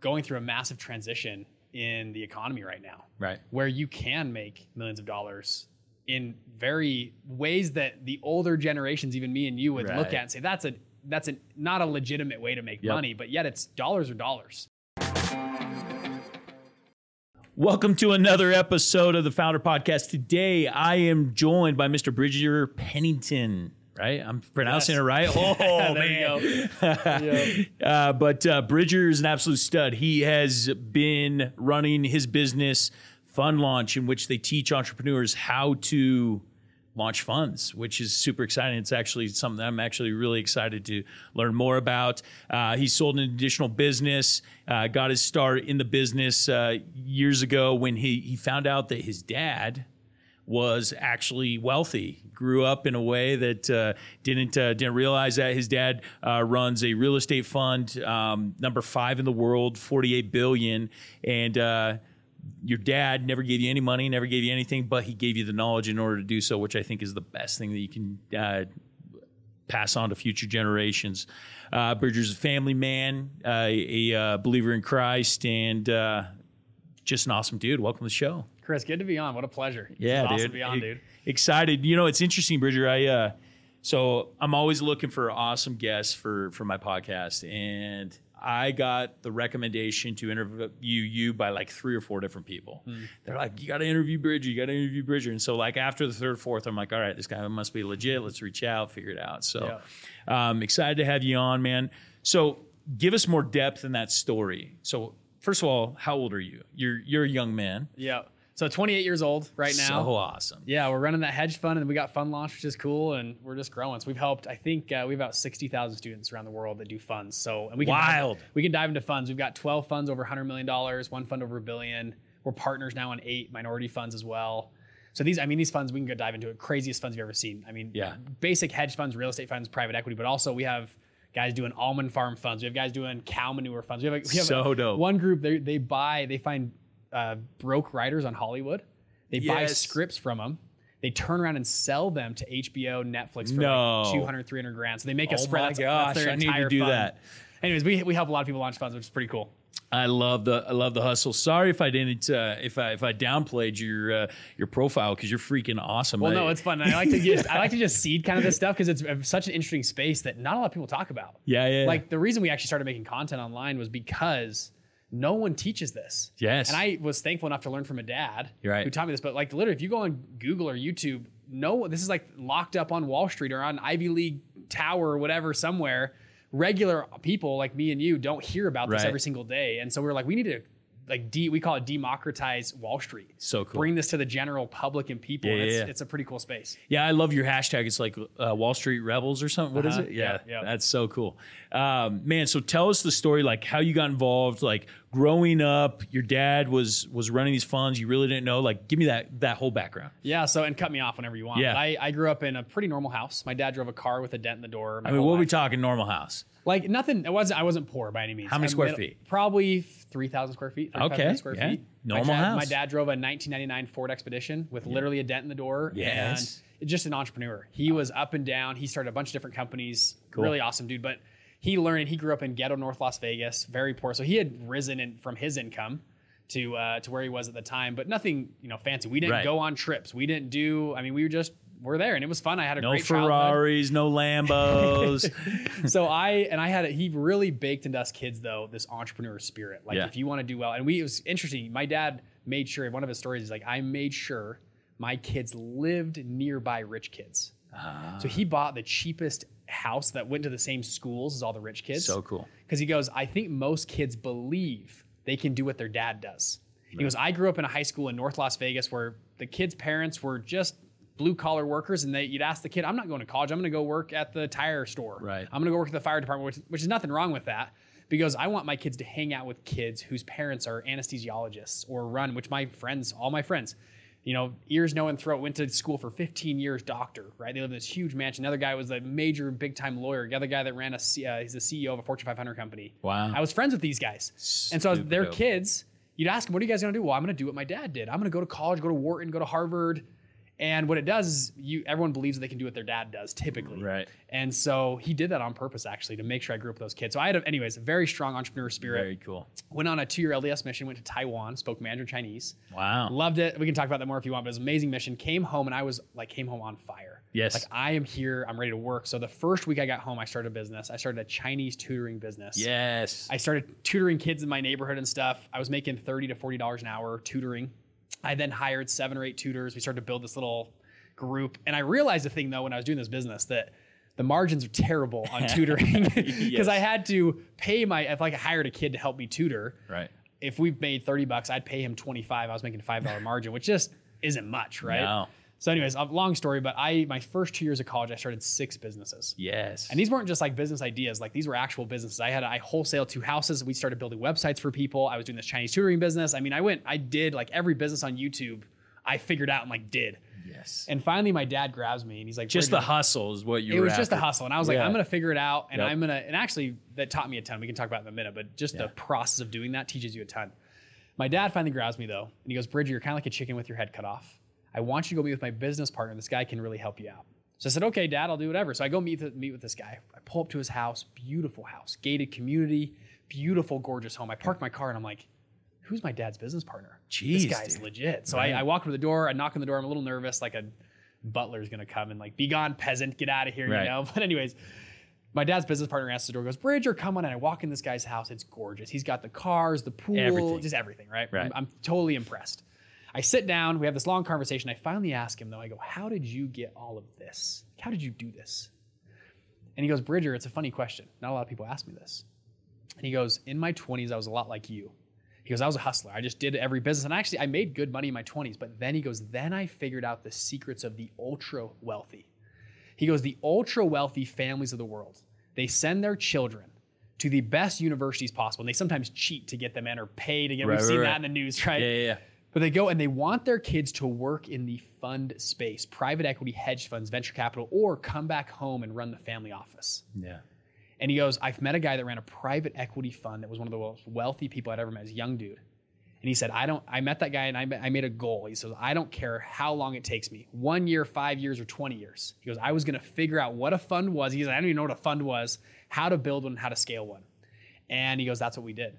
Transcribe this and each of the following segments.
going through a massive transition in the economy right now, Right. where you can make millions of dollars in very ways that the older generations, even me and you, would look at and say that's a that's a not a legitimate way to make Yep. money, but yet it's dollars or dollars. Welcome to another episode of the Founder Podcast. Today, I am joined by Mr. Bridger Pennington. Right, I'm pronouncing Yes. it right. Oh There you man! uh, but uh, Bridger is an absolute stud. He has been running his business Fund Launch, in which they teach entrepreneurs how to launch funds, which is super exciting. It's actually something I'm actually really excited to learn more about. Uh, he sold an additional business, uh, got his start in the business uh, years ago when he, he found out that his dad was actually wealthy. Grew up in a way that uh, didn't uh, didn't realize that his dad uh, runs a real estate fund, um, number five in the world, forty eight billion, and. Uh, your dad never gave you any money, never gave you anything, but he gave you the knowledge in order to do so, which I think is the best thing that you can uh, pass on to future generations. Uh, Bridger's a family man, uh, a uh, believer in Christ, and just an awesome dude. Welcome to the show. Chris, good to be on. What a pleasure. Yeah, it's awesome dude. to be on, dude. Excited. You know, it's interesting, Bridger. I uh, so I'm always looking for awesome guests for for my podcast, and I got the recommendation to interview you by like three or four different people. Hmm. They're like, "You got to interview Bridger. You got to interview Bridger." And so, like after the third, fourth, I'm like, "All right, this guy must be legit. Let's reach out, figure it out." So, um, excited to have you on, man. So, give us more depth in that story. So, first of all, how old are you? You're you're a young man. Yeah. So 28 years old right now. So awesome. Yeah, we're running that hedge fund, and we got Fund Launch, which is cool, and we're just growing. So we've helped. I think uh, we have about sixty thousand students around the world that do funds. So and we can Wild. Dive, we can dive into funds. We've got twelve funds over hundred million dollars, one fund over a billion. We're partners now on eight minority funds as well. So these, I mean, these funds we can go dive into it. Craziest funds you've ever seen. I mean, Yeah. basic hedge funds, real estate funds, private equity, but also we have guys doing almond farm funds. We have guys doing cow manure funds. We have, a, we have So dope. one group. They they buy, they find uh, broke writers on Hollywood. They buy scripts from them. They turn around and sell them to HBO, Netflix for No. like 200, 300 grand. So they make a Oh spread. my That's- gosh, that's their I need to do fund. that. Anyways, we, we help a lot of people launch funds, which is pretty cool. I love the I love the hustle. Sorry if I didn't uh, if I if I downplayed your uh, your profile because you're freaking awesome. Well, I- no, it's fun. I like to just I like to just seed kind of this stuff because it's uh, such an interesting space that not a lot of people talk about. yeah yeah Like the reason we actually started making content online was because no one teaches this. Yes. And I was thankful enough to learn from a dad right. who taught me this. But like literally, if you go on Google or YouTube, no, this is like locked up on Wall Street or on Ivy League Tower or whatever somewhere. Regular people like me and you don't hear about this Right. every single day. And so we are like, we need to like de- we call it democratize Wall Street. So cool. Bring this to the general public and people. Yeah, and it's, yeah, it's a pretty cool space. yeah I love your hashtag. It's like uh, Wall Street Rebels or something. What is Uh-huh. it? Yeah, Yeah, yeah. that's so cool, um, man. So tell us the story, like how you got involved, like growing up. Your dad was was running these funds. You really didn't know. Like, give me that that whole background. Yeah. So and cut me off whenever you want. Yeah. I, I grew up in a pretty normal house. My dad drove a car with a dent in the door. I mean, what are we talking? Normal house. Like nothing. It wasn't. I wasn't poor by any means. How many I'm square middle- feet? Probably three thousand square feet. Okay, Square yeah. feet. Normal my dad, house. My dad drove a 1999 Ford Expedition with literally a dent in the door. Yes. And just an entrepreneur. He was up and down. He started a bunch of different companies. Cool. Really awesome dude. But he learned. He grew up in ghetto North Las Vegas. Very poor. So he had risen in, from his income. To, uh, to where he was at the time, but nothing you know fancy. We didn't Right. go on trips. We didn't do. I mean, we were just were there, and it was fun. I had a No great childhood Ferraris, no Lambos. so I and I had it. He really baked into us kids though this entrepreneur spirit. Like Yeah. if you want to do well, and we it was interesting. My dad made sure one of his stories is like I made sure my kids lived nearby rich kids. Ah. So he bought the cheapest house that went to the same schools as all the rich kids. so cool. Because he goes, I think most kids believe they can do what their dad does. He goes, I grew up in a high school in North Las Vegas where the kids' parents were just blue collar workers, and they you'd ask the kid, I'm not going to college, I'm going to go work at the tire store. Right. I'm going to go work at the fire department, which, which is nothing wrong with that. Because I want my kids to hang out with kids whose parents are anesthesiologists or run, which my friends, all my friends, you know, ears, nose, and throat, went to school for 15 years, doctor, right? They live in this huge mansion. Another guy was a major, big time lawyer. The other guy that ran a, uh, he's the CEO of a Fortune 500 company. Wow. I was friends with these guys. and so as their dope. kids, you'd ask them, what are you guys going to do? Well, I'm going to do what my dad did. I'm going to go to college, go to Wharton, go to Harvard. And what it does is you everyone believes that they can do what their dad does typically. Right. And so he did that on purpose actually to make sure I grew up with those kids. So I had a, anyways, a very strong entrepreneur spirit. Very cool. Went on a two-year LDS mission, went to Taiwan, spoke Mandarin Chinese. Wow. Loved it. We can talk about that more if you want, but it was an amazing mission. Came home and I was like came home on fire. Yes. Like I am here, I'm ready to work. So the first week I got home, I started a business. I started a Chinese tutoring business. Yes. I started tutoring kids in my neighborhood and stuff. I was making 30 to 40 dollars an hour tutoring. I then hired seven or eight tutors. We started to build this little group. And I realized the thing though when I was doing this business that the margins are terrible on tutoring because Yes. I had to pay my if like I hired a kid to help me tutor. right. If we made 30 bucks, I'd pay him 25. I was making a $5 margin, which just isn't much, right? No. So anyways, a long story, but I my first 2 years of college I started six businesses. Yes. And these weren't just like business ideas, like these were actual businesses. I had I wholesale two houses. We started building websites for people. I was doing this Chinese tutoring business. I mean, I went, I did like every business on YouTube. I figured out and like did. yes. And finally, my dad grabs me and he's like, just the hustle is what you. It was just a after. hustle, and I was like, Yeah. I'm gonna figure it out, and Yep. I'm gonna. And actually, that taught me a ton. We can talk about it in a minute, but just Yeah. the process of doing that teaches you a ton. My dad finally grabs me though, and he goes, "Bridger, you're kind of like a chicken with your head cut off. I want you to go meet with my business partner. This guy can really help you out." So I said, "Okay, Dad, I'll do whatever." So I go meet meet with this guy. I pull up to his house, beautiful house, gated community, beautiful, gorgeous home. I park my car, and I'm like, "Who's my dad's business partner? Jeez, this guy's dude. legit." So Right. I, I walk up to the door. I knock on the door. I'm a little nervous, like a butler's gonna come and like, "Be gone, peasant! Get out of here!" Right. You know. But anyways, my dad's business partner answers the door, goes, Bridger, come on. And I walk in this guy's house. It's gorgeous. He's got the cars, the pool, Everything. just everything, right? Right. I'm, I'm totally impressed. I sit down. We have this long conversation. I finally ask him, though, I go, How did you get all of this? How did you do this? And he goes, Bridger, it's a funny question. Not a lot of people ask me this. And he goes, In my 20s, I was a lot like you. He goes, I was a hustler. I just did every business. And actually, I made good money in my 20s. But then he goes, Then I figured out the secrets of the ultra wealthy. He goes, The ultra wealthy families of the world, they send their children to the best universities possible. And they sometimes cheat to get them in or pay to get, them Right, we've right, seen right. that in the news, right? Yeah, yeah, yeah. But they go and they want their kids to work in the fund space, private equity, hedge funds, venture capital, or come back home and run the family office. Yeah. And he goes, I've met a guy that ran a private equity fund that was one of the most wealthy people I'd ever met, as a young dude. And he said, I don't, I met that guy and I, I made a goal. He says, I don't care how long it takes me one year, five years, or 20 years. He goes, I was going to figure out what a fund was. He goes, I don't even know what a fund was, how to build one, how to scale one. And he goes, that's what we did.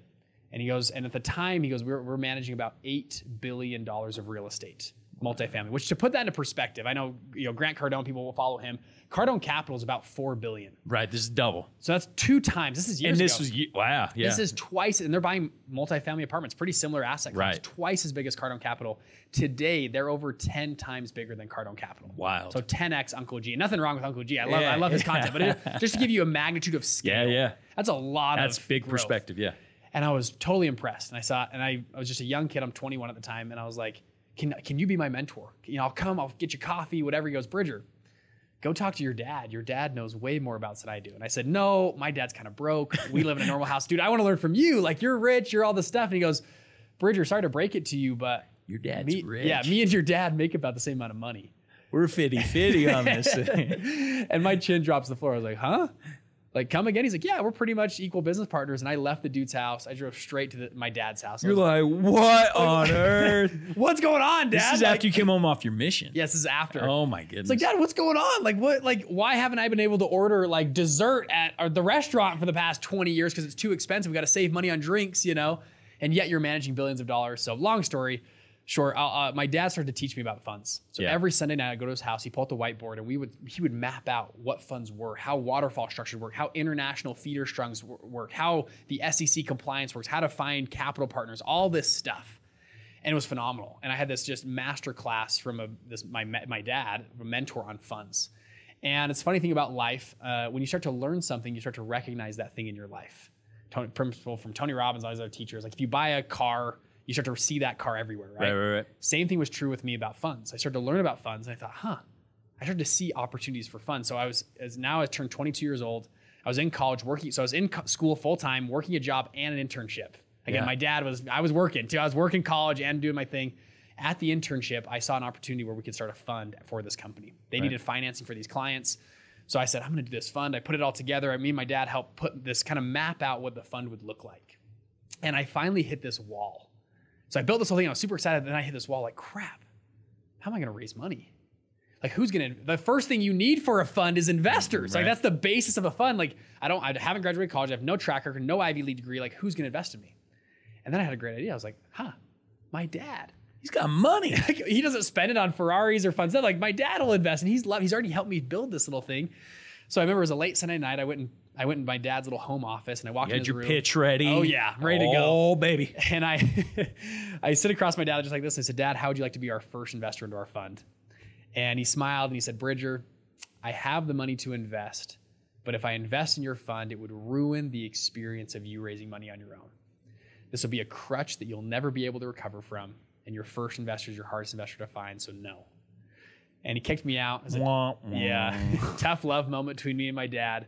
And he goes, and at the time, he goes, we're, we're managing about $8 billion of real estate, multifamily, which to put that into perspective, I know, you know, Grant Cardone, people will follow him. Cardone Capital is about 4 billion. Right. This is double. So that's two times. This is years and this ago. was ye- wow. Yeah. This is twice, and they're buying multifamily apartments, pretty similar asset class, Right. twice as big as Cardone Capital. Today, they're over 10 times bigger than Cardone Capital. Wow. So 10x Uncle G. Nothing wrong with Uncle G. I love, Yeah. I love his content, but it, just to give you a magnitude of scale, Yeah. yeah. that's a lot of That's big growth. perspective. Yeah. And I was totally impressed. And I saw, and I, I was just a young kid. I'm 21 at the time, and I was like, "Can can you be my mentor? You know, I'll come. I'll get you coffee, whatever." He goes, "Bridger, go talk to your dad. Your dad knows way more about this than I do." And I said, "No, my dad's kind of broke. We live in a normal house, dude. I want to learn from you. Like you're rich. You're all this stuff." And he goes, "Bridger, sorry to break it to you, but Your dad's me, rich. yeah, me and your dad make about the same amount of money." We're fitty fitty on this. and my chin drops to the floor. I was like, huh? Like, come again? He's like, yeah, we're pretty much equal business partners. And I left the dude's house. I drove straight to the, my dad's house. I You're like, what on earth? what's going on, Dad? This is Like, after you came home off your mission. Yes, this is after. Oh my goodness. It's like, Dad, what's going on? Like, what? Like, why haven't I been able to order like dessert at or the restaurant for the past 20 years because it's too expensive? We got to save money on drinks, you know. And yet you're managing billions of dollars. So, long story I'll, uh, my dad started to teach me about funds. So Yeah. every Sunday night, I would go to his house. He pulled out the whiteboard, and we would he would map out what funds were, how waterfall structures work, how international feeder strings work, how the SEC compliance works, how to find capital partners, all this stuff and it was phenomenal. And I had this just master class from a this my my dad, a mentor on funds. And it's a funny thing about life uh, when you start to learn something, you start to recognize that thing in your life. Tony, principle from Tony Robbins, all these other teachers. Like if you buy a car, you start to see that car everywhere, right? right, right, right. Same thing was true with me about funds. I started to learn about funds, and I thought, huh. I started to see opportunities for funds. So I was as now I turned 22 years old. I was in college working. So I was in co- school full time, working a job and an internship. Again, Yeah. my dad was. I was working too. I was working college and doing my thing. At the internship, I saw an opportunity where we could start a fund for this company. They needed financing for these clients. So I said, I'm going to do this fund. I put it all together. I, me and my dad helped put this kind of map out what the fund would look like. And I finally hit this wall. So I built this whole thing. I was super excited. Then I hit this wall like, crap, how am I going to raise money? like who's gonna the first thing you need for a fund is investors like that's the basis of a fund like i don't i haven't graduated college i have no track record no ivy league degree like who's gonna invest in me and then i had a great idea i was like huh my dad He's got money. like, he doesn't spend it on ferraris or fun stuff like my dad will invest and he's love he's already helped me build this little thing so i remember it was a late sunday night i went and i went in my dad's little home office and i walked You in had his your room pitch ready. Oh, yeah, ready to go. Oh baby. and I I sit across my dad just like this. And I said, Dad, how would you like to be our first investor into our fund? And he smiled and he said, Bridger, I have the money to invest, but if I invest in your fund, it would ruin the experience of you raising money on your own. This will be a crutch that you'll never be able to recover from. And your first investor is your hardest investor to find, so no. And he kicked me out. I was like, Wah, wah. yeah, tough love moment between me and my dad.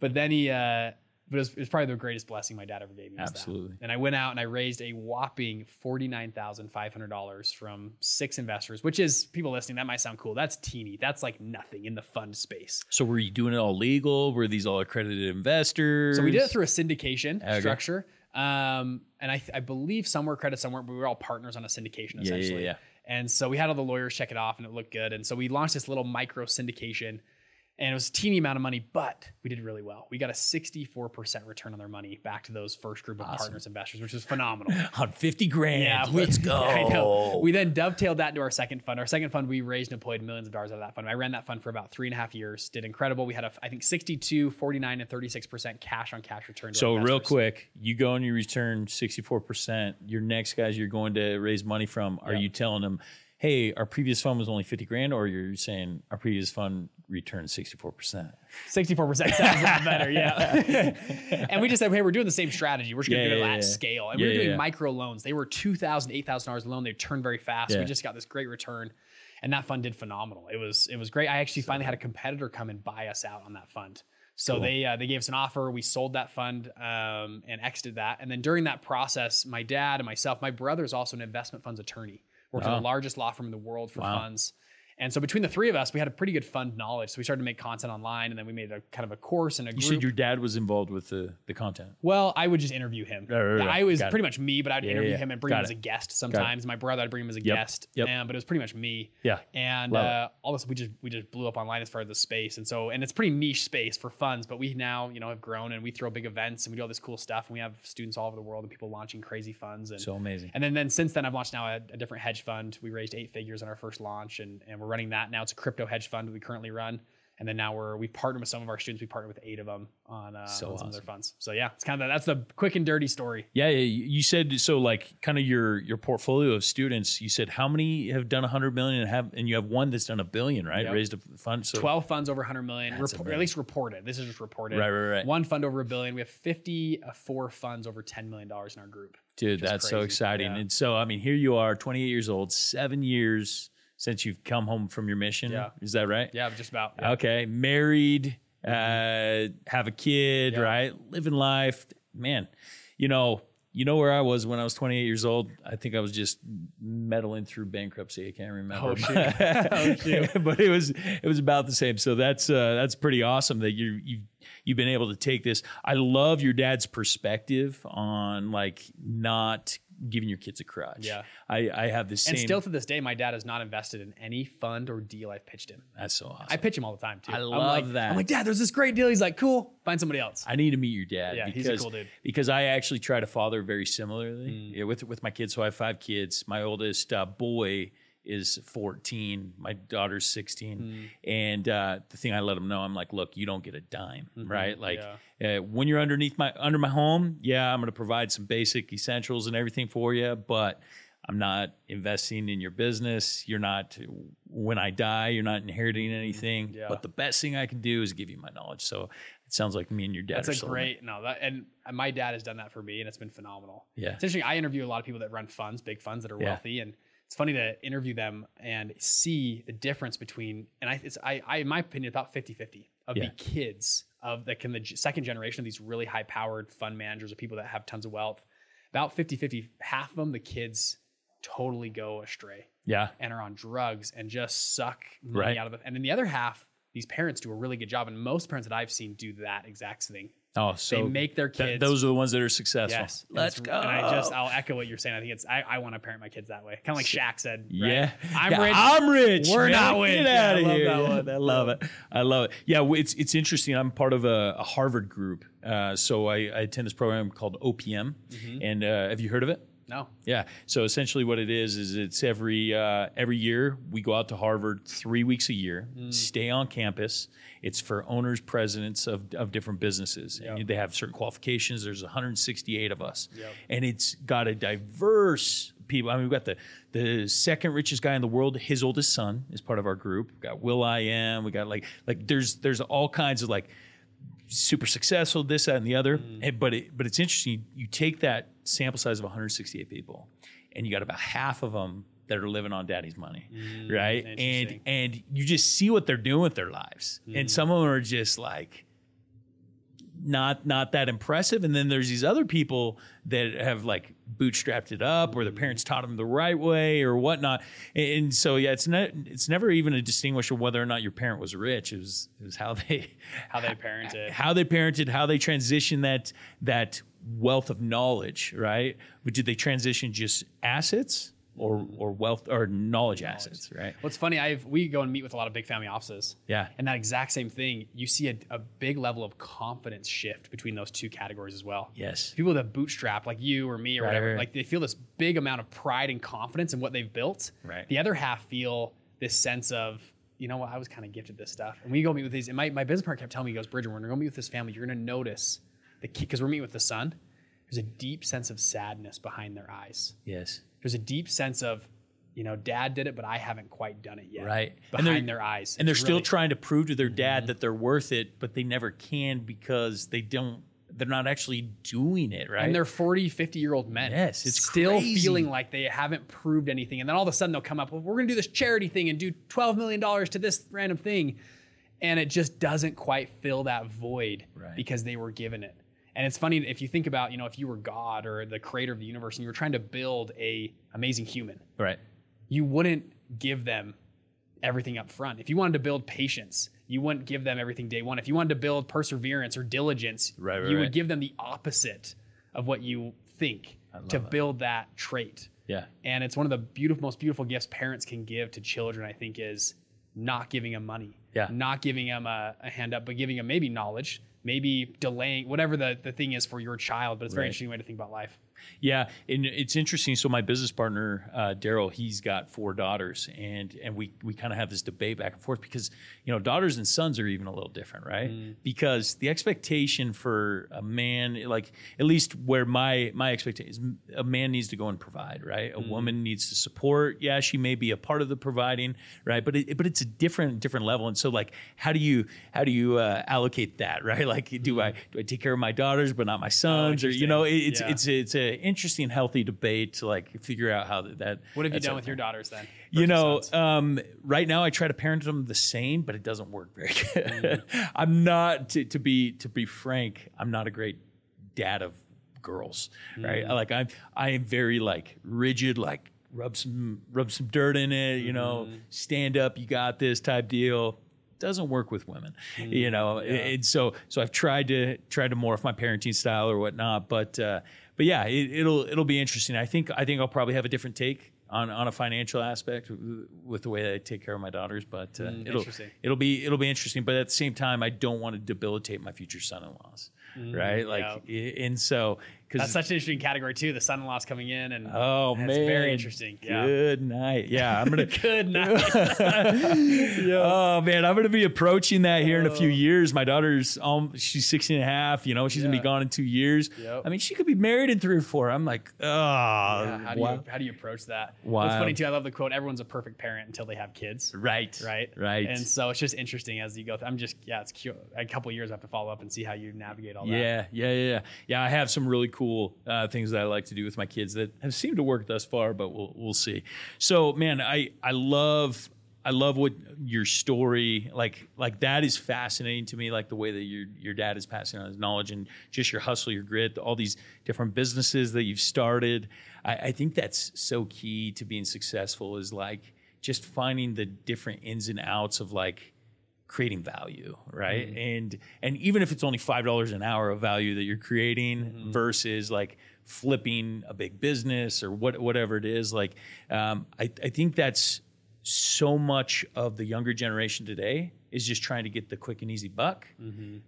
But then he, uh, but it was, it was probably the greatest blessing my dad ever gave me. was that. Absolutely. And I went out and I raised a whopping forty nine thousand five hundred dollars from six investors, which is people listening. That might sound cool. That's teeny. That's like nothing in the fund space. So were you doing it all legal? Were these all accredited investors? So we did it through a syndication Okay. structure. Um, and I, I believe some somewhere credit somewhere, but we were all partners on a syndication essentially. Yeah, yeah, yeah. And so we had all the lawyers check it off and it looked good. And so we launched this little micro syndication and it was a teeny amount of money, but we did really well. We got a 64% return on their money back to those first group of partners investors, which was phenomenal. on 50 grand. Yeah, we- let's go. I know. We then dovetailed that into our second fund. Our second fund, we raised and deployed millions of dollars out of that fund. I ran that fund for about three and a half years. Did incredible. We had a, I think, 62, 49, and 36% cash on cash return. So real quick, you go and you return 64%. Your next guys you're going to raise money from, are Yeah. you telling them, hey, our previous fund was only 50 grand, or you're saying our previous fund returned 64%? 64% sounds a better, yeah. and we just said, hey, we're doing the same strategy. We're just going to Yeah, do it yeah, at yeah. scale. And we were doing micro loans. They were $2,000, $8,000 a loan. They turned very fast. We just got this great return. And that fund did phenomenal. It was it was great. I actually finally had a competitor come and buy us out on that fund. So they uh, they gave us an offer. We sold that fund um, and exited that. And then during that process, my dad and myself, my brother is also an investment funds attorney. Worked at the oh. largest law firm in the world for Wow. funds. And so between the three of us, we had a pretty good fund knowledge. So we started to make content online, and then we made a kind of a course and a You group. said your dad was involved with the, the content. Well, I would just interview him. Right, right, right. I was Got it. pretty much me, but I'd Yeah, interview yeah. him and bring Got him as a guest sometimes. My brother, I'd bring him as a Yep, guest. yep. Um, but it was pretty much me. Yeah. And it. uh, all this, we just we just blew up online as far as the space, and so and it's pretty niche space for funds. But we now you know have grown, and we throw big events, and we do all this cool stuff, and we have students all over the world and people launching crazy funds. And So amazing. and then, then since then, I've launched now a, a different hedge fund. We raised eight figures on our first launch, and, and we're running that now. It's a crypto hedge fund we currently run. And then now we're we partnered with some of our students. We partnered with eight of them on, uh, So on some of their funds. So yeah, it's kind of that's the quick and dirty story. Yeah, yeah, you said so. Like, kind of your your portfolio of students. You said how many have done a hundred million and have, and you have one that's done a billion, right? Yep. Raised a fund. So Twelve funds over 100 million, at least reported. This is just reported. Right, right, right. One fund over a billion. We have 54 funds over 10 million dollars in our group. Dude, that's so exciting. Yeah. And so, I mean, here you are, 28 years old, seven years since you've come home from your mission. Yeah. Is that right? Yeah, just about. Yeah. Okay. Married, uh, have a kid, Yeah. right? Living life. Man, you know, you know where I was when I was 28 years old. I think I was just meddling through bankruptcy. I can't remember. Oh. Oh, but it was it was about the same. So that's uh, that's pretty awesome that you you you've been able to take this. I love your dad's perspective on like not giving your kids a crutch. Yeah. I I have the same. And still to this day, my dad has not invested in any fund or deal I've pitched him. that's so awesome. I pitch him all the time too. I love like- that. I'm like, Dad, there's this great deal. He's like, cool. Find somebody else. I need to meet your dad. Yeah, because, he's a cool dude. Because I actually try to father very similarly Mm. yeah, with with my kids. So I have five kids. My oldest uh, boy is 14. My daughter's 16. Mm. And uh, the thing I let them know, I'm like, look, you don't get a dime, right? Like yeah. uh, when you're underneath my under my home, yeah, I'm going to provide some basic essentials and everything for you, but. I'm not investing in your business. You're not, when I die, you're not inheriting anything. Mm, Yeah. But the best thing I can do is give you my knowledge. So it sounds like me and your dad That's a great no. That and my dad has done that for me, and it's been phenomenal. Yeah. It's interesting. I interview a lot of people that run funds, big funds that are Yeah. wealthy, and it's funny to interview them and see the difference between. And I, it's I, I in my opinion, about 50-50 of Yeah. the kids of the can the second generation of these really high powered fund managers or people that have tons of wealth. About 50-50, half of them, the kids totally go astray Yeah. and are on drugs and just suck money Right. out of it. And then the other half, these parents do a really good job. And most parents that I've seen do that exact thing. Oh, so they make their th- kids. those are the ones that are successful. yes, And Let's go. And I just I'll echo what you're saying. I think it's I, I want to parent my kids that way. Kind of like Shaq said. right? Yeah, I'm Yeah, rich. I'm rich. We're man. not rich. Get Yeah, out I of love here. that Yeah, one. I love it. I love it. Yeah, it's it's interesting. I'm part of a, a Harvard group, uh, so I, I attend this program called OPM. Mm-hmm. And uh, have you heard of it? No. Yeah. So essentially, what it is is it's every uh, every year we go out to Harvard three weeks a year, Mm. stay on campus. It's for owners, presidents of, of different businesses. Yep. And they have certain qualifications. There's 168 of us, Yep. and it's got a diverse people. I mean, we've got the the second richest guy in the world. His oldest son is part of our group. We've got Will I Am. We got like like there's there's all kinds of like super successful, this, that, and the other. Mm. And, but it, but it's interesting. You take that sample size of 168 people, and you got about half of them that are living on daddy's money, right? And Mm, interesting. Mm. and you just see what they're doing with their lives, and some of them are just like not not that impressive. And then there's these other people that have like bootstrapped it up, or their Mm. parents taught them the right way, or whatnot. And, and so yeah, it's not it's never even a distinguish of whether or not your parent was rich. It was it was how they How they parented. how they parented, how they transitioned that that wealth of knowledge, right? But did they transition just assets or or wealth or knowledge, assets, right? What's funny, I've we go and meet with a lot of big family offices. Yeah. And that exact same thing, you see a, a big level of confidence shift between those two categories as well. Yes. People that bootstrap, like you or me or Right, whatever, right. like they feel this big amount of pride and confidence in what they've built. Right. The other half feel this sense of, you know what, I was kind of gifted this stuff. And we go meet with these, and my, my business partner kept telling me, he goes, Bridger, when we're going to meet with this family, you're going to notice the because we're meeting with the son, there's a deep sense of sadness behind their eyes. Yes. There's a deep sense of, you know, dad did it, but I haven't quite done it yet. Right. Behind their eyes. And they're It's still trying to prove to their dad mm-hmm. that they're worth it, but they never can because they don't they're not actually doing it, right? And they're 40, 50 year old men. Yes, it's still crazy. feeling like they haven't proved anything. And then all of a sudden they'll come up, well, we're going to do this charity thing and do $12 million to this random thing. And it just doesn't quite fill that void Right. because they were given it. And it's funny if you think about, you know, if you were God or the creator of the universe and you were trying to build a amazing human, right. you wouldn't give them everything up front. If you wanted to build patience, you wouldn't give them everything day one. If you wanted to build perseverance or diligence, Right, right, you right. would give them the opposite of what you think to it. build that trait. Yeah. And it's one of the beautiful, most beautiful gifts parents can give to children, I think, is not giving them money. Yeah. Not giving them a, a hand up, but giving them maybe knowledge, maybe delaying, whatever the, the thing is for your child. But it's a very Right. interesting way to think about life. Yeah, and it's interesting. So my business partner uh, Daryl, he's got four daughters, and and we we kind of have this debate back and forth because you know daughters and sons are even a little different, right? Because the expectation for a man, like at least where my my expectation is, a man needs to go and provide, right? A woman needs to support. Yeah, she may be a part of the providing, right? But it, but it's a different different level, and so like how do you how do you uh, allocate that, right? Like do I do I take care of my daughters but not my sons, or you know it, it's Yeah. it's it's a interesting, healthy debate to like figure out how that. that What have you done with your daughters then? You know, um, right now I try to parent them the same, but it doesn't work very good. Mm-hmm. I'm not to, to be to be frank. I'm not a great dad of girls, right? Mm. Like I'm I am very like rigid, like rub some rub some dirt in it, you know, mm-hmm. stand up, you got this type deal. Doesn't work with women, you know. And so so I've tried to try to morph my parenting style or whatnot, but uh, but yeah, it, it'll it'll be interesting. I think I think I'll probably have a different take on, on a financial aspect with the way that I take care of my daughters, but uh, it'll it'll be it'll be interesting. But at the same time, I don't want to debilitate my future son-in-laws, right? Like, i- and so That's such an interesting category too. The son-in-laws coming in, and oh man, very interesting. Yeah. Good night. Yeah, I'm gonna. Good night. Oh man, I'm gonna be approaching that here in a few years. My daughter's um, she's 16 and a half. You know, she's gonna be gone in two years. Yep. I mean, she could be married in three or four. I'm like, oh, Yeah, how do wow. you how do you approach that? Wow. What's funny too, I love the quote, everyone's a perfect parent until they have kids. right, Right. right. And so it's just interesting as you go. Through. I'm just yeah, it's cute. A couple years I have to follow up and see how you navigate all that. Yeah, yeah, yeah, yeah. Yeah, I have some really cool uh, things that I like to do with my kids that have seemed to work thus far, but we'll we'll see. So, man, I I love I love what your story like like that is fascinating to me. Like the way that your your dad is passing on his knowledge and just your hustle, your grit, all these different businesses that you've started. I, I think that's so key to being successful. Is like just finding the different ins and outs of like creating value, right? And and even if it's only five dollars an hour of value that you're creating versus like flipping a big business or what whatever it is, like um, I, I think that's so much of the younger generation today is just trying to get the quick and easy buck,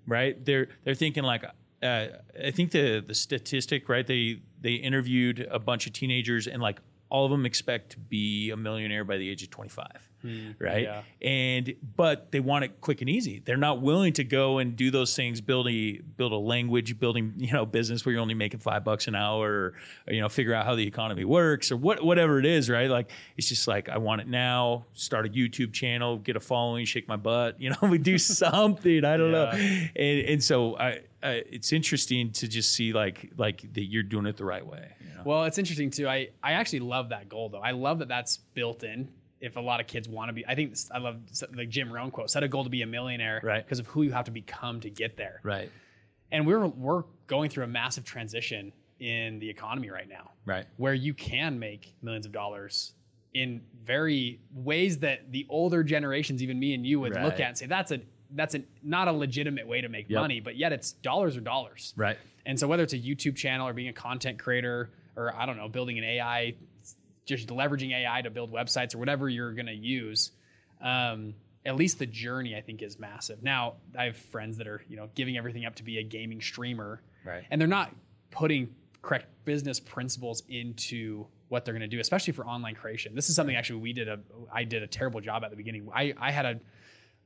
right? They're they're thinking like uh, I think the the statistic right they they interviewed a bunch of teenagers and like all of them expect to be a millionaire by the age of 25 right yeah. and but they want it quick and easy they're not willing to go and do those things build a build a language building you know business where you're only making five bucks an hour or, you know figure out how the economy works or what whatever it is right like it's just like i want it now start a youtube channel get a following shake my butt you know we do something i don't know and, and so I, I it's interesting to just see like like that you're doing it the right way you know? Well, it's interesting too. I, I actually love that goal though. I love that that's built in. If a lot of kids want to be, I think I love the Jim Rohn quote: "Set a goal to be a millionaire, Right. Because of who you have to become to get there." right And we're we're going through a massive transition in the economy right now, right where you can make millions of dollars in very ways that the older generations, even me and you, would look at and say that's a that's a not a legitimate way to make Yep. money, but yet it's dollars or dollars. right And so whether it's a YouTube channel or being a content creator or I don't know, building an AI, just leveraging AI to build websites or whatever you're going to use, um, at least the journey I think is massive. Now I have friends that are you know giving everything up to be a gaming streamer, Right. And they're not putting correct business principles into what they're going to do, especially for online creation. This is something actually we did a I did a terrible job at the beginning. I I had a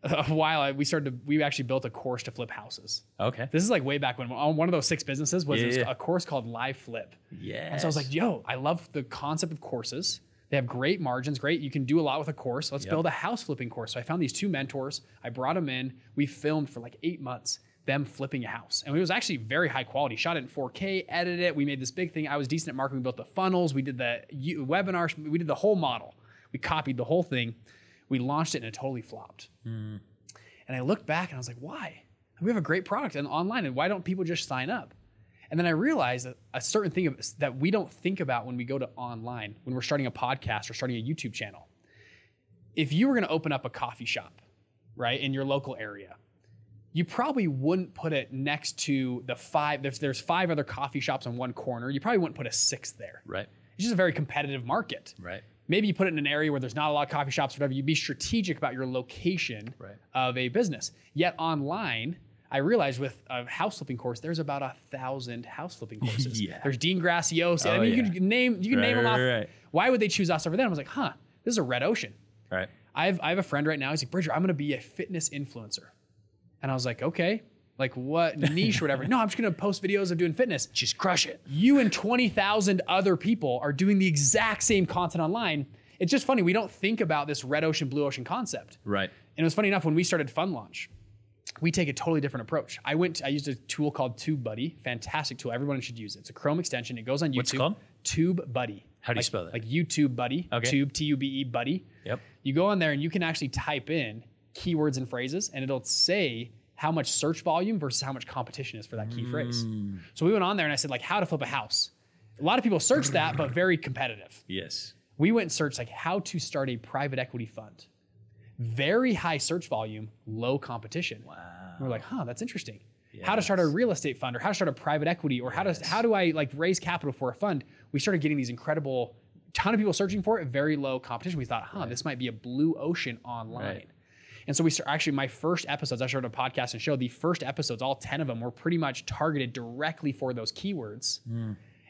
a while I, we started to, we actually built a course to flip houses. okay This is like way back when on one of those six businesses was, Yeah, was yeah. a course called Live Flip. yeah And so I was like, yo, I love the concept of courses. They have great margins, great. You can do a lot with a course. Let's Yep. build a house flipping course. So I found these two mentors. I brought them in. We filmed for like eight months them flipping a house. And it was actually very high quality. Shot it in 4K, edited it. We made this big thing. I was decent at marketing. We built the funnels. We did the webinars. We did the whole model. We copied the whole thing. We launched it and it totally flopped. Hmm. And I looked back and I was like, why? We have a great product and online, and why don't people just sign up? And then I realized a certain thing that we don't think about when we go to online, when we're starting a podcast or starting a YouTube channel. If you were going to open up a coffee shop, right, in your local area, you probably wouldn't put it next to the five. There's there's five other coffee shops on one corner. You probably wouldn't put a sixth there. right It's just a very competitive market right maybe you put it in an area where there's not a lot of coffee shops, whatever. You'd be strategic about your location Right. of a business. Yet online, I realized with a house flipping course, there's about a thousand house flipping courses. Yeah. There's Dean Graziosi. I Oh, mean, you yeah. can name you can Right, name them right, off. right. Why would they choose us over them? I was like, huh, this is a red ocean. right I have I have a friend right now. He's like, Bridger, I'm going to be a fitness influencer, and I was like, okay, like what niche or whatever. no, I'm just to post videos of doing fitness just crush it you and 20,000 other people are doing the exact same content online. It's just funny. We don't think about this red ocean, blue ocean concept. right And it was funny enough when we started Fund Launch, we take a totally different approach. I went, I used a tool called TubeBuddy, fantastic tool. Everyone should use it. It's a Chrome extension. It goes on YouTube. What's it called? TubeBuddy. How do you Like- spell that? Like YouTube Buddy. Okay. Tube, T U B E Buddy. Yep. You go on there and you can actually type in keywords and phrases, and it'll say how much search volume versus how much competition is for that key phrase. Mm. So we went on there and I said like how to flip a house. A lot of people search that, but very competitive. yes We went and searched like how to start a private equity fund. Very high search volume, low competition. wow And we're like, huh, that's interesting. How to start a real estate fund or how to start a private equity or how to how do I like raise capital for a fund? We started getting these incredible ton of people searching for it, very low competition. We thought, huh, this might be a blue ocean online. Right. And so we start, actually my first episodes, I started a podcast and show the first episodes, all 10 of them were pretty much targeted directly for those keywords.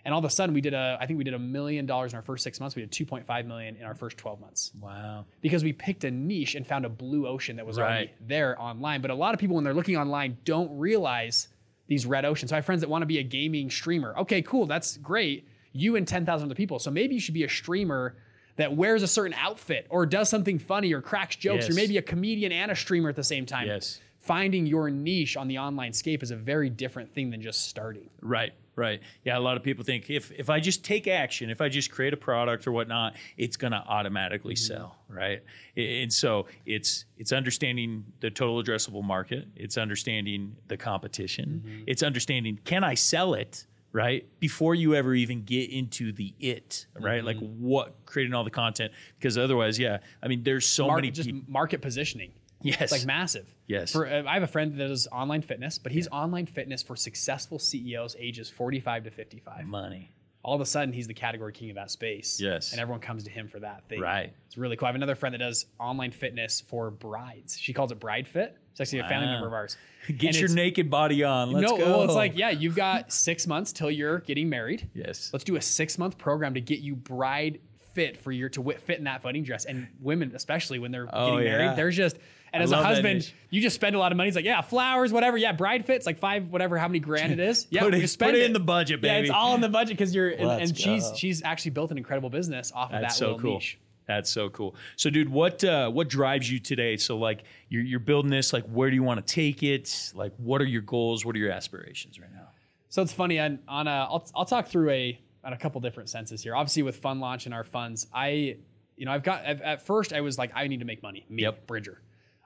And all of a sudden we did a, I think we did a million dollars in our first six months. We did 2.5 million in our first 12 months wow because we picked a niche and found a blue ocean that was already there online. But a lot of people, when they're looking online, don't realize these red oceans. So I have friends that want to be a gaming streamer. Okay, cool, that's great. You and 10,000 other people. So maybe you should be a streamer that wears a certain outfit or does something funny or cracks jokes or maybe a comedian and a streamer at the same time. Yes. Finding your niche on the online scape is a very different thing than just starting. Right, right. Yeah, a lot of people think if if I just take action, if I just create a product or whatnot, it's going to automatically mm-hmm. sell, right? And so it's it's understanding the total addressable market, it's understanding the competition, mm-hmm. it's understanding can I sell it, right? Before you ever even get into the it, right? Like what creating all the content because otherwise, yeah, I mean there's so Mar- many just people market positioning. Yes. It's like massive. Yes. For uh, I have a friend that does online fitness, but he's online fitness for successful CEOs ages 45 to 55. Money. All of a sudden, he's the category king of that space. Yes. And everyone comes to him for that thing. Right. It's really cool. I have another friend that does online fitness for brides. She calls it Bride Fit. It's actually a family member of ours. Get And your naked body on. Let's no, go. well, it's like, yeah, you've got six months till you're getting married. Yes. Let's do a six month program to get you bride fit for your to fit in that wedding dress. And women, especially when they're Oh, getting yeah. married, there's just and I as a husband, you just spend a lot of money. It's like, yeah, flowers, whatever. Yeah, bride fits like five, whatever, how many grand it is. Yeah, Put we it- just spend put it in the budget, baby. Yeah, it's all in the budget because you're and, and she's she's actually built an incredible business off of that. That's that so little cool. niche. That's so cool. So, dude, what uh, what drives you today? So, like, you're you're building this. Like, where do you want to take it? Like, what are your goals? What are your aspirations right now? So it's funny on on a I'll I'll talk through a on a couple different senses here. Obviously with Fund Launch and our funds, I you know I've got at, at first I was like I need to make money, me Yep. Bridger,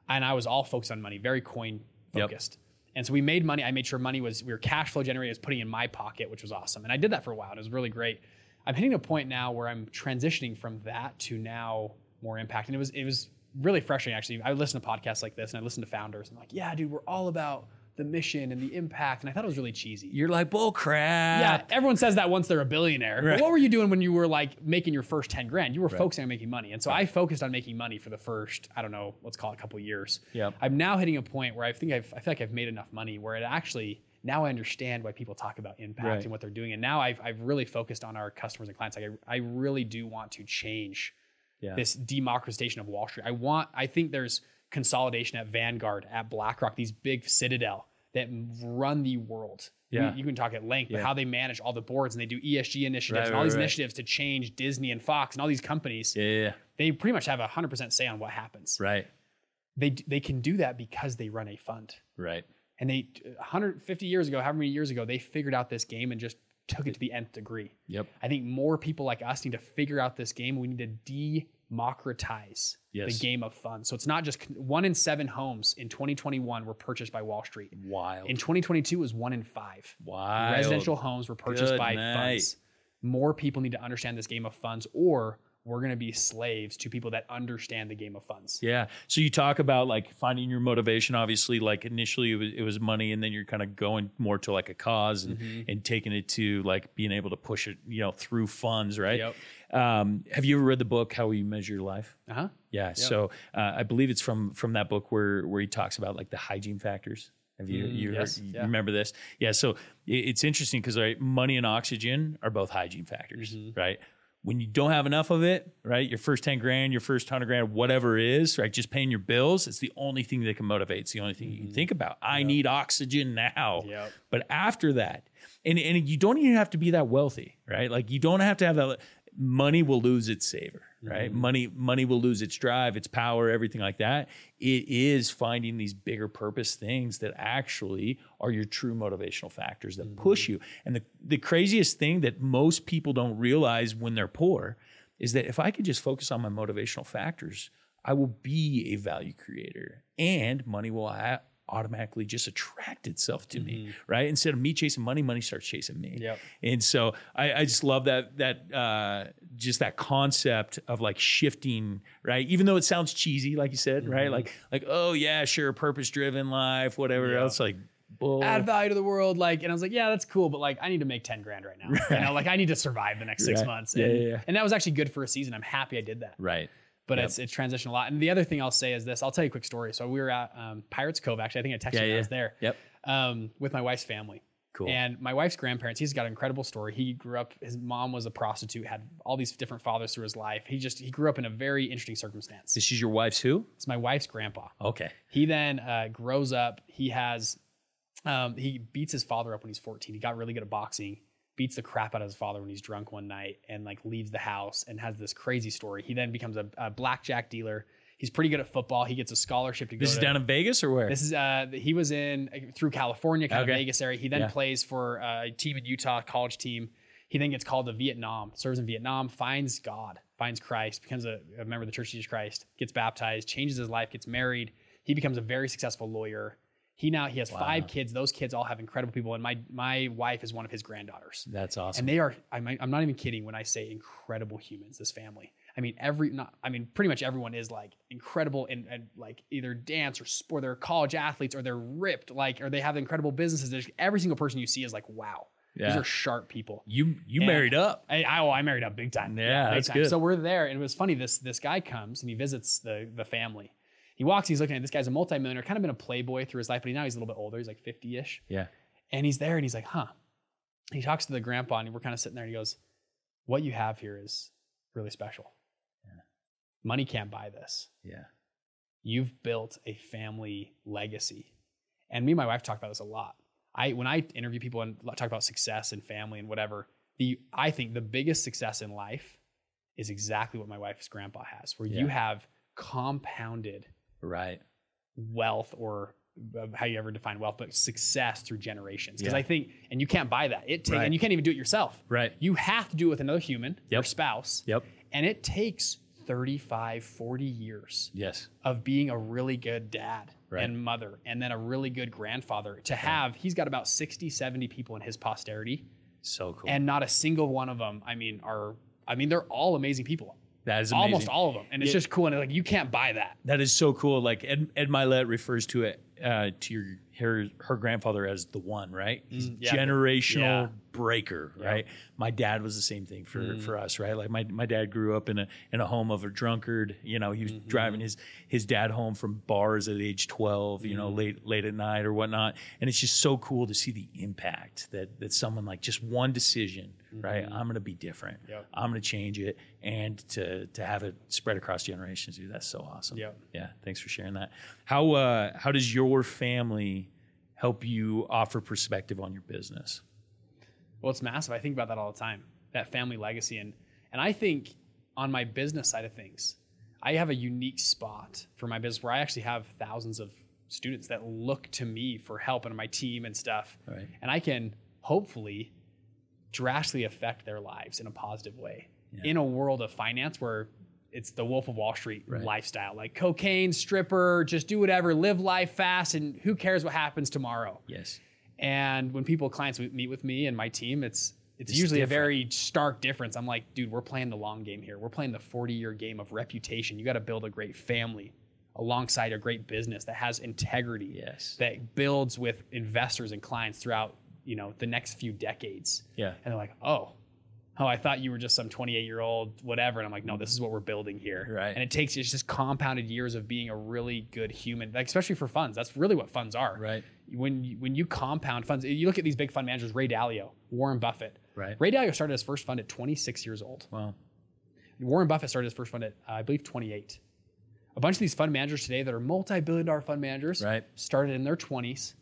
and I was all focused on money, very coin Yep. focused. And so we made money. I made sure money was we were cash flow generating, was putting in my pocket, which was awesome. And I did that for a while. And it was really great. I'm hitting a point now where I'm transitioning from that to now more impact. And it was it was really frustrating actually. I listen to podcasts like this and I listen to founders and I'm like, yeah, dude, we're all about the mission and the impact. And I thought it was really cheesy. You're like bull crap. Yeah, everyone says that once they're a billionaire. Right. But what were you doing when you were like making your first 10 grand? You were focusing on making money. And so I focused on making money for the first, I don't know, let's call it a couple years. Yep. I'm now hitting a point where I think I've, I feel like I've made enough money where it actually, now I understand why people talk about impact Right. and what they're doing. And now I've, I've really focused on our customers and clients. Like I, I really do want to change Yeah. this democratization of Wall Street. I want, I think there's consolidation at Vanguard, at BlackRock, these big citadel that run the world. Yeah. You, you can talk at length, but Yeah. how they manage all the boards and they do ESG initiatives Right, and all right, these right. initiatives to change Disney and Fox and all these companies. Yeah, yeah, yeah. They pretty much have a hundred percent say on what happens. Right. They they can do that because they run a fund. Right. And they 150 years ago, however many years ago, they figured out this game and just took it to the nth degree. Yep. I think more people like us need to figure out this game. We need to democratize Yes. the game of fun. So it's not just one in seven homes in 2021 were purchased by Wall Street. Wild. In 2022, it was one in five. Wild. Residential homes were purchased Good by night. funds. More people need to understand this game of funds, or we're going to be slaves to people that understand the game of funds. Yeah. So you talk about like finding your motivation. Obviously, like initially it was, it was money, and then you're kind of going more to like a cause and, Mm-hmm. and taking it to like being able to push it, you know, through funds, right? Yep. Um, have you ever read the book How We Measure Your Life? Uh huh. Yeah. So uh, I believe it's from from that book where where he talks about like the hygiene factors. Have you you, Mm, yes, heard, you yeah. remember this? Yeah. So it's interesting because right, money and oxygen are both hygiene factors, Mm-hmm. right? When you don't have enough of it, right? Your first ten grand, your first hundred grand, whatever it is, right? Just paying your bills. It's the only thing that can motivate. It's the only thing you can think about. I need oxygen now. Mm-hmm. Yep. But after that, and and you don't even have to be that wealthy, right? Like you don't have to have that. Money will lose its savor, right? Mm-hmm. Money money will lose its drive, its power, everything like that. It is finding these bigger purpose things that actually are your true motivational factors that Mm-hmm. push you. And the the craziest thing that most people don't realize when they're poor is that if I could just focus on my motivational factors, I will be a value creator and money will ha- automatically just attract itself to me, right? Instead of me chasing money, money starts chasing me. Mm-hmm. Yep. And so I, I just love that that uh, just that concept of like shifting, right? Even though it sounds cheesy, like you said, Mm-hmm. right? Like like oh yeah, sure, purpose driven life, whatever Yeah. else, like bull. add value to the world. Like, and I was like, yeah, that's cool, but like, I need to make 10 grand right now. You know, like I need to survive the next six Right. months. Yeah, And, yeah, yeah. and that was actually good for a season. I'm happy I did that. right. But Yep. it's it's transitioned a lot. And the other thing I'll say is this: I'll tell you a quick story. So we were at um, Pirates Cove. Actually, I think I texted Yeah, you yeah. was there. Yep. Um, with my wife's family. Cool. And my wife's grandparents. He's got an incredible story. He grew up. His mom was a prostitute. Had all these different fathers through his life. He just he grew up in a very interesting circumstance. This is your wife's who? It's my wife's grandpa. Okay. He then uh, grows up. He has, um, he beats his father up when he's 14. He got really good at boxing, beats the crap out of his father when he's drunk one night and like leaves the house and has this crazy story. He then becomes a, a blackjack dealer. He's pretty good at football. He gets a scholarship to go This is to, down in Vegas or where? this is uh he was in uh, through California, kind Okay. of Vegas area. He then Yeah. plays for uh, a team in Utah, college team. He then gets called to Vietnam, serves in Vietnam, finds God, finds Christ, becomes a, a member of the Church of Jesus Christ, gets baptized, changes his life, gets married. He becomes a very successful lawyer. He now he has five kids. Those kids all have incredible people, and my my wife is one of his granddaughters. That's awesome. And they are, I'm, I'm not even kidding when I say incredible humans, this family. I mean, every not, I mean, pretty much everyone is like incredible in, in like either dance or sport. They're college athletes or they're ripped, like, or they have incredible businesses. There's, every single person you see is like, wow, Yeah. these are sharp people. You you And- married up. I, I, oh, I married up big time. Yeah, big that's time. good. So we're there, and it was funny. This this guy comes and he visits the the family. He walks. He's looking at this guy's a multimillionaire, kind of been a playboy through his life, but now he's a little bit older. He's like fifty ish, Yeah. and he's there, and he's like, "Huh." He talks to the grandpa, and we're kind of sitting there, and he goes, "What you have here is really special. Yeah. Money can't buy this. Yeah. You've built a family legacy." And me and my wife talk about this a lot. I when I interview people and talk about success and family and whatever, the I think the biggest success in life is exactly what my wife's grandpa has, where you have compounded Right. wealth or uh, how you ever define wealth, but success through generations. Because Yeah. I think, and you can't buy that. It takes, Right. and you can't even do it yourself. Right. You have to do it with another human, your spouse, Yep. and it takes 35, 40 years Yes. of being a really good dad Right. and mother and then a really good grandfather to have he's got about 60 70 people in his posterity So cool. and not a single one of them i mean are i mean they're all amazing people that is amazing. almost all of them and it's just cool and like you can't buy that That is so cool. Like Ed, Ed Mylett refers to it uh, to your her her grandfather as the one, right? He's Mm, yeah. generational Yeah. Breaker, right? My dad was the same thing for Mm. for us, right? Like my, my dad grew up in a in a home of a drunkard. You know, he was Mm-hmm. driving his his dad home from bars at age twelve. You Mm. know, late late at night or whatnot. And it's just so cool to see the impact that that someone like just one decision, right? I'm going to be different. Mm-hmm. Yep. I'm going to change it, and to to have it spread across generations, dude, that's so awesome. Yeah, Yeah, thanks for sharing that. How uh, how does your family help you offer perspective on your business? Well it's massive i think about that all the time that family legacy and and i think on my business side of things i have a unique spot for my business where i actually have thousands of students that look to me for help and my team and stuff Right. and I can hopefully drastically affect their lives in a positive way Yeah. in a world of finance where it's the Wolf of Wall Street Right. lifestyle, like cocaine, stripper, just do whatever, live life fast, and who cares what happens tomorrow. Yes. And when people, clients meet with me and my team, it's it's, It's usually different. a very stark difference. I'm like, dude, we're playing the long game here. We're playing the 40 year game of reputation. You got to build a great family alongside a great business that has integrity Yes. that builds with investors and clients throughout you know the next few decades Yeah. and they're like oh oh i thought you were just some 28 year old whatever and i'm like no this is what we're building here Right. and it takes it's just compounded years of being a really good human like especially for funds that's really what funds are Right. when you, when you compound funds you look at these big fund managers ray dalio warren buffett Right. ray dalio started his first fund at 26 years old Well, Warren Buffett started his first fund at, uh, I believe, 28. A bunch of these fund managers today that are multi-billion dollar fund managers Right. started in their 20s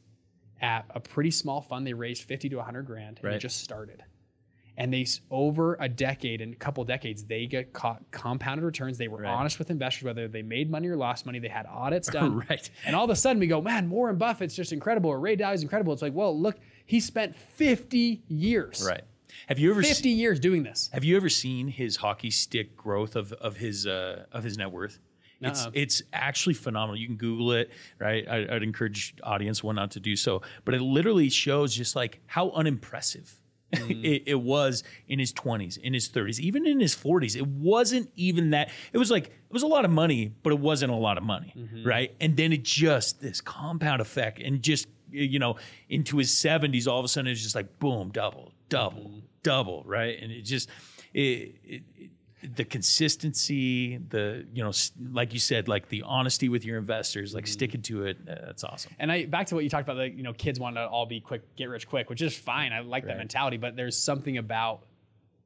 at a pretty small fund. They raised 50 to 100 grand and Right. they just started. And they, over a decade and a couple decades, they get caught compounded returns. They were Right. honest with investors, whether they made money or lost money. They had audits done. right. And all of a sudden we go, man, Warren Buffett's just incredible or Ray Dalio's incredible. It's like, well, look, he spent 50 years. Right. Have you ever 50 se- years doing this. have you ever seen his hockey stick growth of of his uh, of his net worth? It's it's actually phenomenal. You can Google it, right? I, I'd encourage audience one not to do so, but it literally shows just like how unimpressive Mm-hmm. it, it was in his twenties, in his thirties, even in his forties. It wasn't even that. It was like it was a lot of money, but it wasn't a lot of money, mm-hmm. right? And then it just this compound effect, and just you know into his seventies, all of a sudden it's just like boom, double, double, mm-hmm. double, right? And it just it, it, it the consistency, the you know, like you said, like the honesty with your investors, like sticking to it. Uh, that's awesome. And I back to what you talked about, like you know, kids want to all be quick, get rich quick, which is fine. I like that mentality, but there's something about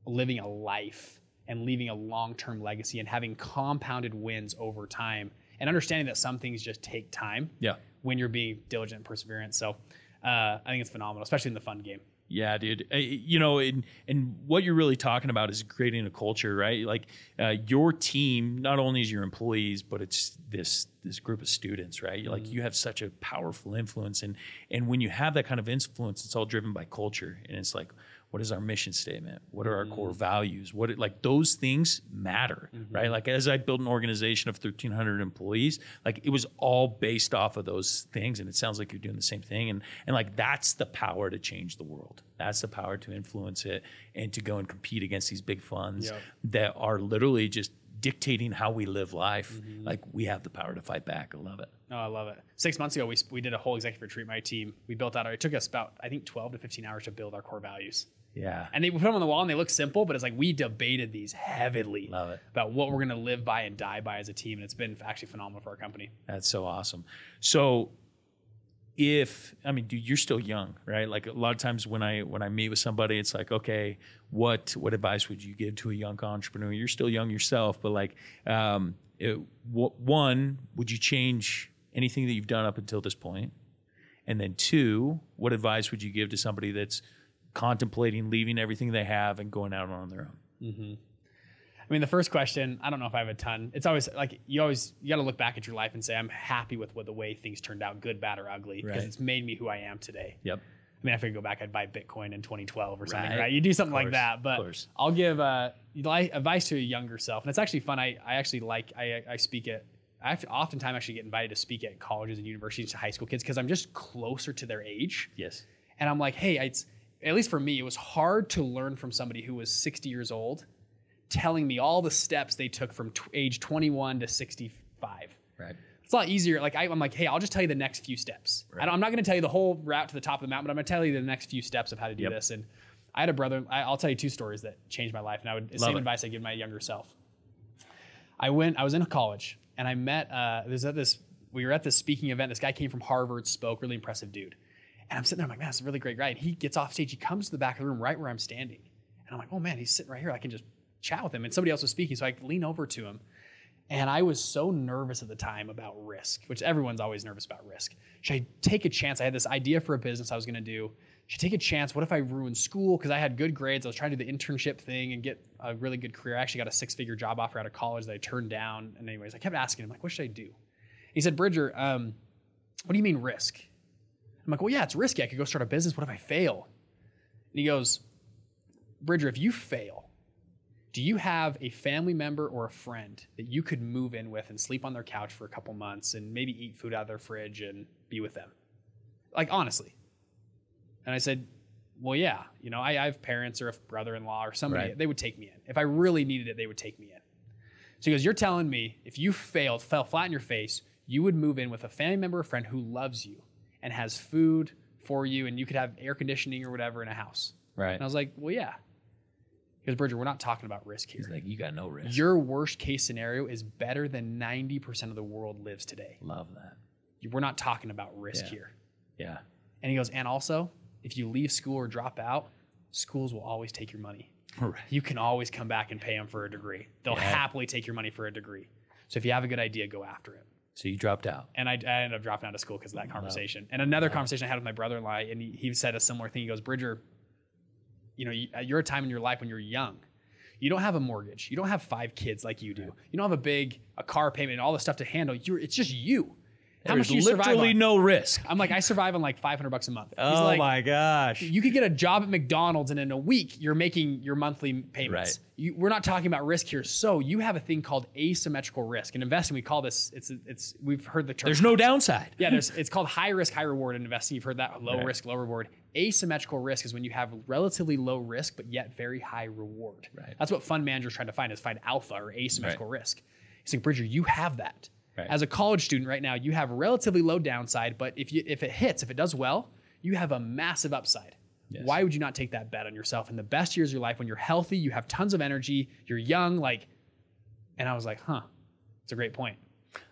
living a life and leaving a long-term legacy and having compounded wins over time, and understanding that some things just take time Yeah. when you're being diligent and perseverant. So uh, I think it's phenomenal, especially in the fun game. Yeah, dude. Uh, You know, and and what you're really talking about is creating a culture, right? Like uh, your team not only is your employees, but it's this this group of students, right? Like you have such a powerful influence, and and when you have that kind of influence, it's all driven by culture, and it's like, what is our mission statement? What are our core mm. values? What like those things matter, mm-hmm. right? Like as I built an organization of 1,300 employees, like it was all based off of those things, and it sounds like you're doing the same thing, and and like that's the power to change the world. That's the power to influence it and to go and compete against these big funds Yep. that are literally just dictating how we live life, mm-hmm. like we have the power to fight back. I love it. Oh, I love it. Six months ago, we, we did a whole executive retreat. My team, we built out. Our, it took us about I think twelve to fifteen hours to build our core values. Yeah. And they put them on the wall, and they look simple, but it's like we debated these heavily Love it. about what we're going to live by and die by as a team, and it's been actually phenomenal for our company. That's so awesome. So if I mean, dude, you're still young, right? Like a lot of times when I when I meet with somebody, it's like, okay, what what advice would you give to a young entrepreneur? You're still young yourself, but like, um, it, w- one, would you change anything that you've done up until this point? And then two, what advice would you give to somebody that's contemplating leaving everything they have and going out on their own? I mean, the first question, I don't know if I have a ton. It's always like you always you got to look back at your life and say, I'm happy with what the way things turned out, good, bad, or ugly, because Right. it's made me who I am today. Yep. I mean, if I could go back, I'd buy Bitcoin in 2012 or something, Right. right? You do something like that. But I'll give uh, advice to a younger self, and it's actually fun. I, I actually like I, I speak at. I oftentimes actually get invited to speak at colleges and universities to high school kids because I'm just closer to their age. Yes. And I'm like, hey, it's at least for me, it was hard to learn from somebody who was 60 years old, telling me all the steps they took from t- age 21 to 65. Right. It's a lot easier. Like I, I'm like, hey, I'll just tell you the next few steps. I don't, I'm not going to tell you the whole route to the top of the mountain, but I'm going to tell you the next few steps of how to do Yep. this. And I had a brother. I, I'll tell you two stories that changed my life, and I would same it. advice I give my younger self. I went. I was in college, and I met. Uh, there's at this. We were at this speaking event. This guy came from Harvard, spoke. Really impressive dude. And I'm sitting there. I'm like, man, that's a really great guy. And he gets off stage. He comes to the back of the room, right where I'm standing. And I'm like, oh man, he's sitting right here. I can just chat with him. And somebody else was speaking, so I lean over to him. And I was so nervous at the time about risk, which everyone's always nervous about risk. Should I take a chance? I had this idea for a business I was going to do. Should I take a chance? What if I ruin school? Because I had good grades. I was trying to do the internship thing and get a really good career. I actually got a six figure job offer out of college that I turned down. And, anyways, I kept asking him, like, what should I do? He said, Bridger, um, what do you mean risk? I'm like, well, yeah, it's risky. I could go start a business. What if I fail? And he goes, Bridger, if you fail, do you have a family member or a friend that you could move in with and sleep on their couch for a couple months and maybe eat food out of their fridge and be with them? Like, honestly. And I said, well, yeah, you know, I, I have parents or a brother in law or somebody, Right. they would take me in. If I really needed it, they would take me in. So he goes, You're telling me if you failed, fell flat in your face, you would move in with a family member or friend who loves you and has food for you and you could have air conditioning or whatever in a house. Right. And I was like, Well, yeah. Because Bridger, we're not talking about risk here. He's like, you got no risk. Your worst case scenario is better than 90% of the world lives today. Love that. We're not talking about risk Yeah. here. Yeah. And he goes, and also, if you leave school or drop out, schools will always take your money. Right. You can always come back and pay them for a degree. They'll Yeah. happily take your money for a degree. So if you have a good idea, go after it. So you dropped out. And I, I ended up dropping out of school because of that conversation. And another conversation I had with my brother-in-law, and he, he said a similar thing. He goes, Bridger, you know, you, you're a time in your life when you're young. You don't have a mortgage. You don't have five kids like you do. You don't have a big a car payment and all the stuff to handle. You're it's just you. How much There's do you survive literally on? no risk. I'm like, I survive on like 500 bucks a month. He's Oh like, my gosh. you could get a job at McDonald's and in a week you're making your monthly payments. Right. You, we're not talking about risk here. So you have a thing called asymmetrical risk. In investing, we call this. It's it's we've heard the term. There's no downside. yeah, there's it's called high risk, high reward in investing. You've heard that low Right. risk, low reward. Asymmetrical risk is when you have relatively low risk but yet very high reward. Right. That's what fund managers trying to find is find alpha or asymmetrical risk. It's like Bridger, you have that. Right. As a college student right now, you have relatively low downside, but if you if it hits, if it does well, you have a massive upside. Yes. Why would you not take that bet on yourself in the best years of your life when you're healthy, you have tons of energy, you're young, like and I was like, huh, it's a great point.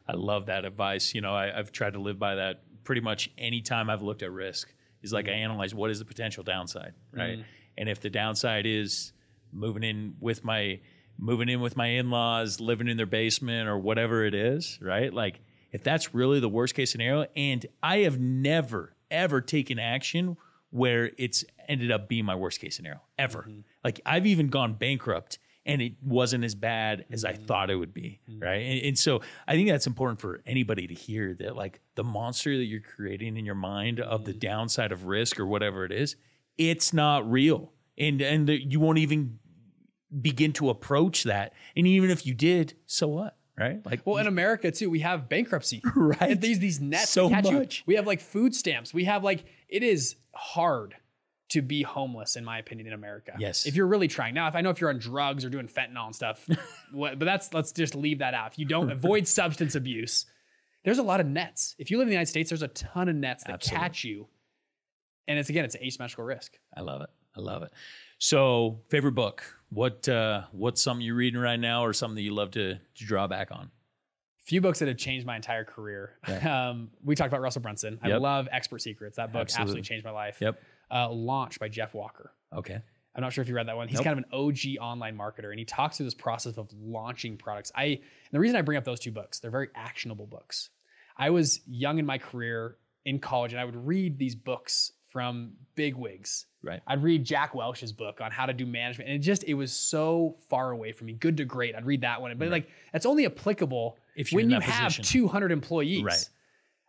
I love that advice. You know, I, I've tried to live by that pretty much any time I've looked at risk. Is like I mm-hmm. analyze what is the potential downside, right? Mm-hmm. And if the downside is moving in with my moving in with my in-laws, living in their basement or whatever it is, right? Like if that's really the worst case scenario, and I have never ever taken action where it's ended up being my worst case scenario ever. Mm-hmm. Like I've even gone bankrupt and it wasn't as bad as I mm-hmm. thought it would be, mm-hmm. right? And, and so I think that's important for anybody to hear that like the monster that you're creating in your mind of the downside of risk or whatever it is, it's not real, and and the, you won't even begin to approach that. And even if you did, so what, right? Like Well, in America too, we have bankruptcy. Right. And these these nets So catch you. We have like food stamps. We have like it is hard to be homeless, in my opinion, in America. Yes. If you're really trying. Now, if I know if you're on drugs or doing fentanyl and stuff, what, but that's let's just leave that out. If you don't avoid substance abuse, there's a lot of nets. If you live in the United States, there's a ton of nets that Absolutely. catch you. And it's again, it's an asymmetrical risk. I love it. I love it. So, favorite book? What uh, what's something you're reading right now, or something that you love to, to draw back on? A few books that have changed my entire career. Um, we talked about Russell Brunson. I Yep. love Expert Secrets. That book Absolutely. absolutely changed my life. Yep. Uh, Launch by Jeff Walker. Okay. I'm not sure if you read that one. He's Nope. kind of an OG online marketer, and he talks through this process of launching products. I and the reason I bring up those two books, they're very actionable books. I was young in my career in college, and I would read these books from big wigs. Right. I'd read Jack Welch's book on how to do management, and it just it was so far away from me. Good to great. I'd read that one, but like that's only applicable If when you have position. 200 employees. Right.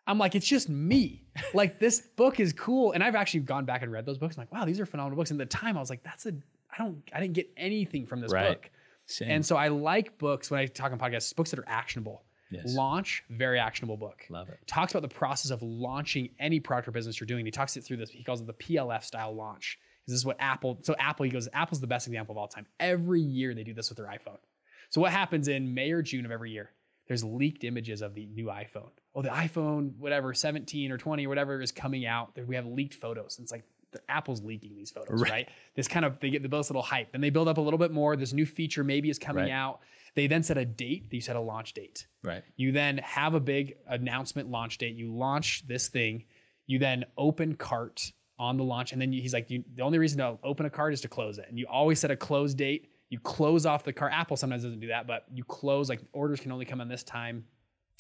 I'm like, it's just me. like this book is cool, and I've actually gone back and read those books. I'm like, wow, these are phenomenal books. And at the time, I was like, that's a I don't I didn't get anything from this Right. book. Same. And so I like books when I talk on podcasts, books that are actionable. Yes. Launch, very actionable book. love it. Talks about the process of launching any product or business you're doing. He talks it through this. He calls it the PLF style launch. This is what Apple. So Apple, he goes, Apple's the best example of all time. Every year they do this with their iPhone. So what happens in May or June of every year? There's leaked images of the new iPhone. Oh, the iPhone, whatever, 17 or 20 or whatever is coming out. We have leaked photos. And it's like the, Apple's leaking these photos, Right. right. This kind of they get the this little hype. Then they build up a little bit more. This new feature maybe is coming Right. out. They then set a date. You set a launch date. Right. You then have a big announcement launch date. You launch this thing. You then open cart on the launch, and then you, he's like, you, the only reason to open a cart is to close it. And you always set a close date. You close off the cart. Apple sometimes doesn't do that, but you close like orders can only come in this time.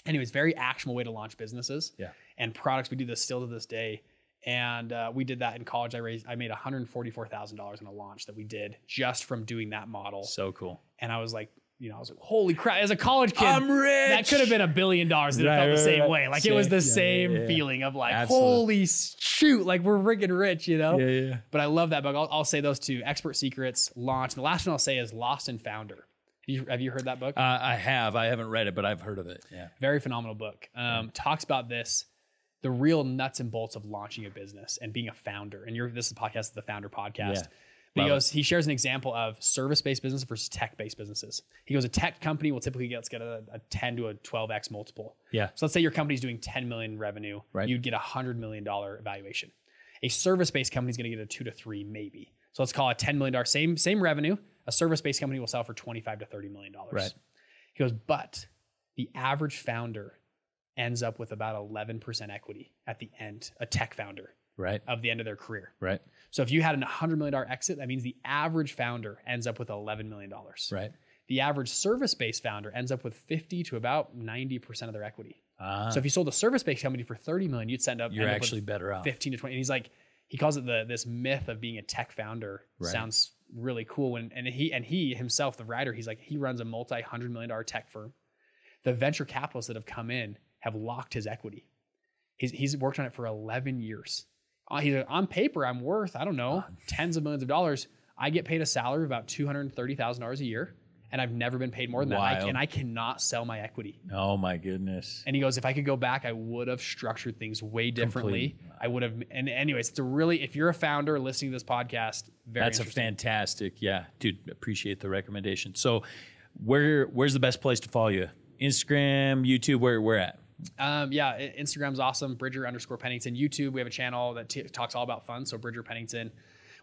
Anyways, very actionable way to launch businesses Yeah. and products. We do this still to this day. And uh, we did that in college. I raised, I made $144,000 in a launch that we did just from doing that model. So cool. And I was like, you know, I was like, holy crap! As a college kid, I'm rich. that could have been a billion dollars. And it Right, felt the right, same right. way. Like it was the Same. same Yeah, yeah, yeah. feeling of like, Absolutely. holy shoot! Like we're freaking rich, you know. yeah. yeah. But I love that book. I'll, I'll say those two: Expert Secrets, Launch. The last one I'll say is Lost and Founder. Have you, have you heard that book? Uh, I have. I haven't read it, but I've heard of it. Yeah. Very phenomenal book. Um, talks about this, the real nuts and bolts of launching a business and being a founder. And you're, this is the podcast, the Founder Podcast. But he goes, he shares an example of service-based business versus tech-based businesses. He goes, a tech company will typically get, let's get a, a 10 to a 12x multiple. Yeah. So let's say your company's doing 10 million revenue, Right. you'd get a hundred million dollar valuation. A service-based company is going to get a two to three, maybe. So let's call it 10 million dollar same same revenue. A service-based company will sell for 25 to 30 million dollars. Right. He goes, but the average founder ends up with about 11% equity at the end, a tech founder Right. of the end of their career. Right. So if you had a $100 million exit, that means the average founder ends up with $11 million. Right. The average service-based founder ends up with 50 to about 90% of their equity. Ah, So if you sold a service-based company for 30 million, you'd send up you're end up with actually better off. 15 to 20. And he's like, he calls it the this myth of being a tech founder. Right. Sounds really cool. And and he and he himself, the writer, he's like, he runs a multi-hundred million dollar tech firm. The venture capitalists that have come in have locked his equity. He's he's worked on it for 11 years. Uh, he's like, on paper, I'm worth, I don't know, tens of millions of dollars. I get paid a salary of about $230,000 a year. And I've never been paid more than that. I, and I cannot sell my equity. Oh my goodness. And he goes, if I could go back, I would have structured things way differently. Complete. I would have. And anyways, it's a really, if you're a founder listening to this podcast, very That's a fantastic. Yeah, dude, appreciate the recommendation. So, where where's the best place to follow you? Instagram, YouTube, where where at? Um, yeah, Instagram's awesome. Bridger underscore Pennington. YouTube, we have a channel that t- talks all about funds. So Bridger Pennington.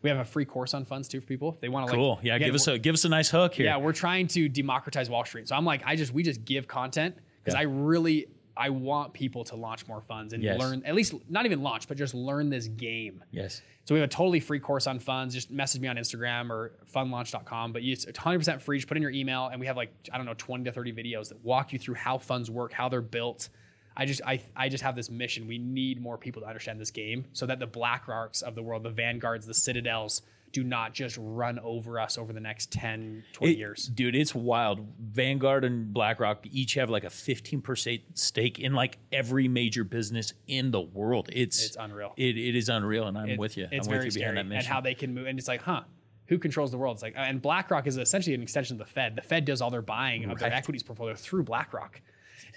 We have a free course on funds too for people if they want to. Cool. Like, yeah, again, give us a give us a nice hook here. Yeah, we're trying to democratize Wall Street. So I'm like, I just we just give content because Yeah. I really I want people to launch more funds and Yes. learn at least not even launch, but just learn this game. Yes. So we have a totally free course on funds. Just message me on Instagram or fundlaunch.com. But it's 100% free. Just put in your email, and we have like I don't know 20 to 30 videos that walk you through how funds work, how they're built. I just I I just have this mission. We need more people to understand this game so that the BlackRocks of the world, the Vanguards, the Citadels, do not just run over us over the next 10, 20 It- years. Dude, it's wild. Vanguard and BlackRock each have like a 15% stake in like every major business in the world. It's It's unreal. It, it is unreal, and I'm It- with you. It's I'm very with you scary, behind that and how they can move. And it's like, huh, who controls the world? It's like, and BlackRock is essentially an extension of the Fed. The Fed does all their buying of their equities portfolio through BlackRock.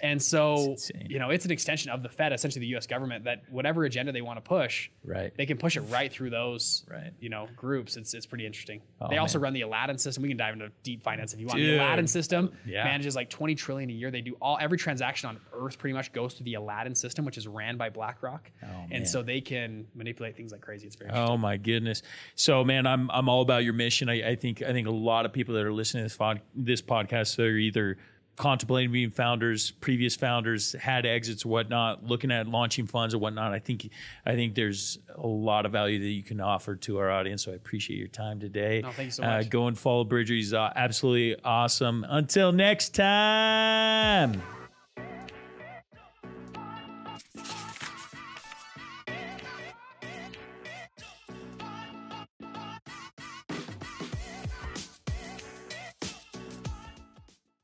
And so, you know, it's an extension of the Fed, essentially the U.S. government, that whatever agenda they want to push, Right. they can push it right through those, Right. you know, groups. It's it's pretty interesting. Oh, they also run the Aladdin system. We can dive into deep finance if you want. Dude. The Aladdin system Yeah. manages like 20 trillion a year. They do all every transaction on Earth pretty much goes through the Aladdin system, which is ran by BlackRock, Oh, man. and so they can manipulate things like crazy. It's very oh, interesting. Oh my goodness! So man, I'm I'm all about your mission. I, I think I think a lot of people that are listening to this pod, this podcast they're either contemplating being founders, previous founders, had exits whatnot, looking at launching funds or whatnot. I think I think there's a lot of value that you can offer to our audience. So I appreciate your time today. No, thank you so Uh, much. go and follow Bridger. He's uh, absolutely awesome. Until next time.